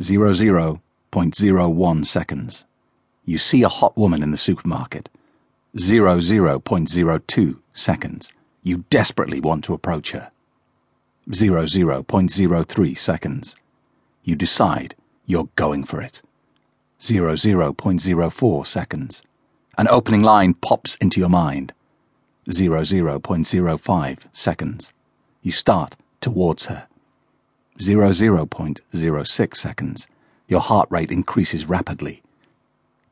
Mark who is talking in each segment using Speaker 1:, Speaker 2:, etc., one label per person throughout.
Speaker 1: 00.01 seconds. You see a hot woman in the supermarket. 00.02 seconds. You desperately want to approach her. 00.03 seconds. You decide you're going for it. 00.04 seconds. An opening line pops into your mind. 00.05 seconds. You start towards her. 00.06 seconds. Your heart rate increases rapidly.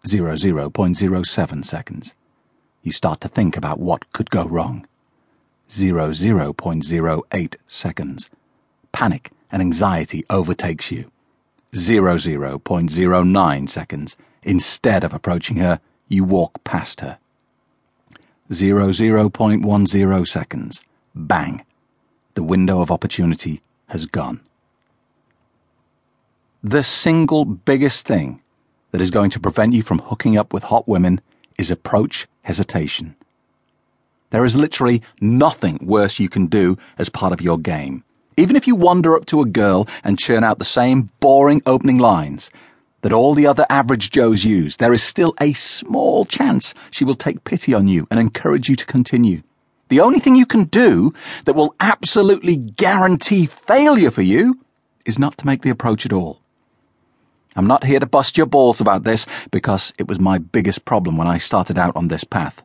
Speaker 1: 00.07 seconds. You start to think about what could go wrong. 00.08 seconds. Panic and anxiety overtakes you. 00.09 seconds. Instead of approaching her, you walk past her. 00.10 seconds. Bang. The window of opportunity has gone. The single biggest thing that is going to prevent you from hooking up with hot women is approach hesitation. There is literally nothing worse you can do as part of your game. Even if you wander up to a girl and churn out the same boring opening lines that all the other average Joes use, there is still a small chance she will take pity on you and encourage you to continue. The only thing you can do that will absolutely guarantee failure for you is not to make the approach at all. I'm not here to bust your balls about this because it was my biggest problem when I started out on this path.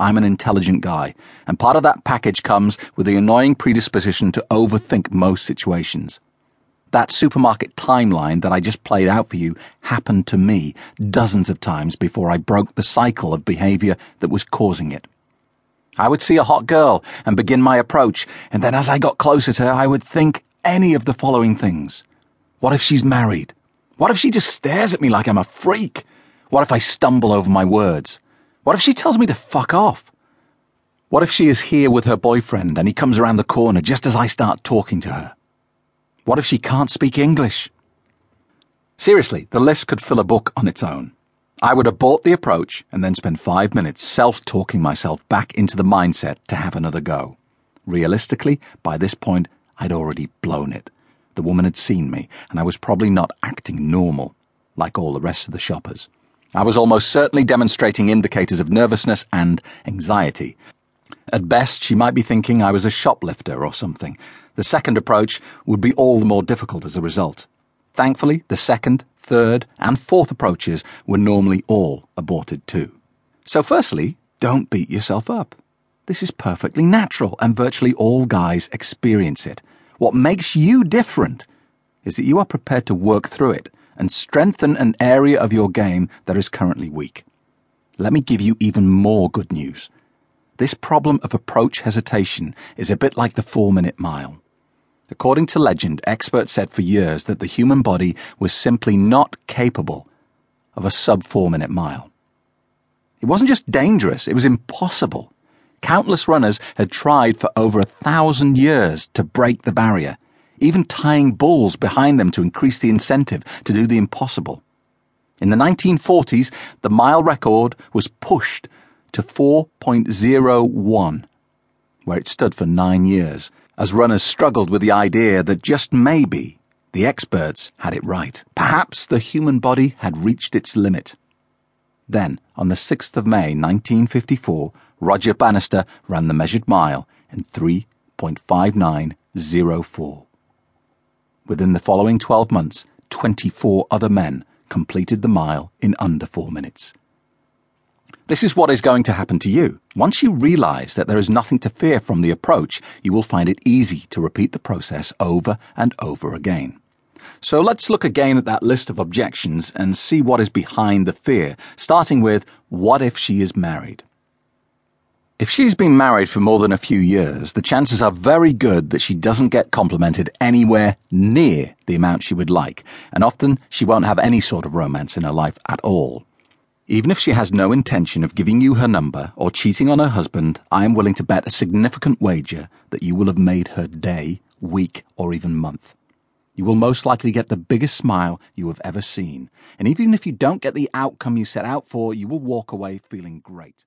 Speaker 1: I'm an intelligent guy, and part of that package comes with the annoying predisposition to overthink most situations. That supermarket timeline that I just played out for you happened to me dozens of times before I broke the cycle of behavior that was causing it. I would see a hot girl and begin my approach, and then as I got closer to her, I would think any of the following things. What if she's married? What if she just stares at me like I'm a freak? What if I stumble over my words? What if she tells me to fuck off? What if she is here with her boyfriend and he comes around the corner just as I start talking to her? What if she can't speak English? Seriously, the list could fill a book on its own. I would abort the approach and then spend five minutes self talking myself back into the mindset to have another go. Realistically, by this point, I'd already blown it. The woman had seen me, and I was probably not acting normal, like all the rest of the shoppers. I was almost certainly demonstrating indicators of nervousness and anxiety. At best, she might be thinking I was a shoplifter or something. The second approach would be all the more difficult as a result. Thankfully, the second, third, and fourth approaches were normally all aborted too. So, firstly, don't beat yourself up. This is perfectly natural, and virtually all guys experience it. What makes you different is that you are prepared to work through it and strengthen an area of your game that is currently weak. Let me give you even more good news. This problem of approach hesitation is a bit like the four minute mile. According to legend, experts said for years that the human body was simply not capable of a sub four minute mile. It wasn't just dangerous, it was impossible. Countless runners had tried for over a thousand years to break the barrier, even tying bulls behind them to increase the incentive to do the impossible. In the 1940s, the mile record was pushed to 4.01, where it stood for nine years, as runners struggled with the idea that just maybe the experts had it right. Perhaps the human body had reached its limit. Then, on the 6th of May 1954, Roger Bannister ran the measured mile in 3.5904. Within the following 12 months, 24 other men completed the mile in under four minutes. This is what is going to happen to you. Once you realize that there is nothing to fear from the approach, you will find it easy to repeat the process over and over again. So let's look again at that list of objections and see what is behind the fear, starting with what if she is married? If she's been married for more than a few years, the chances are very good that she doesn't get complimented anywhere near the amount she would like, and often she won't have any sort of romance in her life at all. Even if she has no intention of giving you her number or cheating on her husband, I am willing to bet a significant wager that you will have made her day, week, or even month. You will most likely get the biggest smile you have ever seen, and even if you don't get the outcome you set out for, you will walk away feeling great.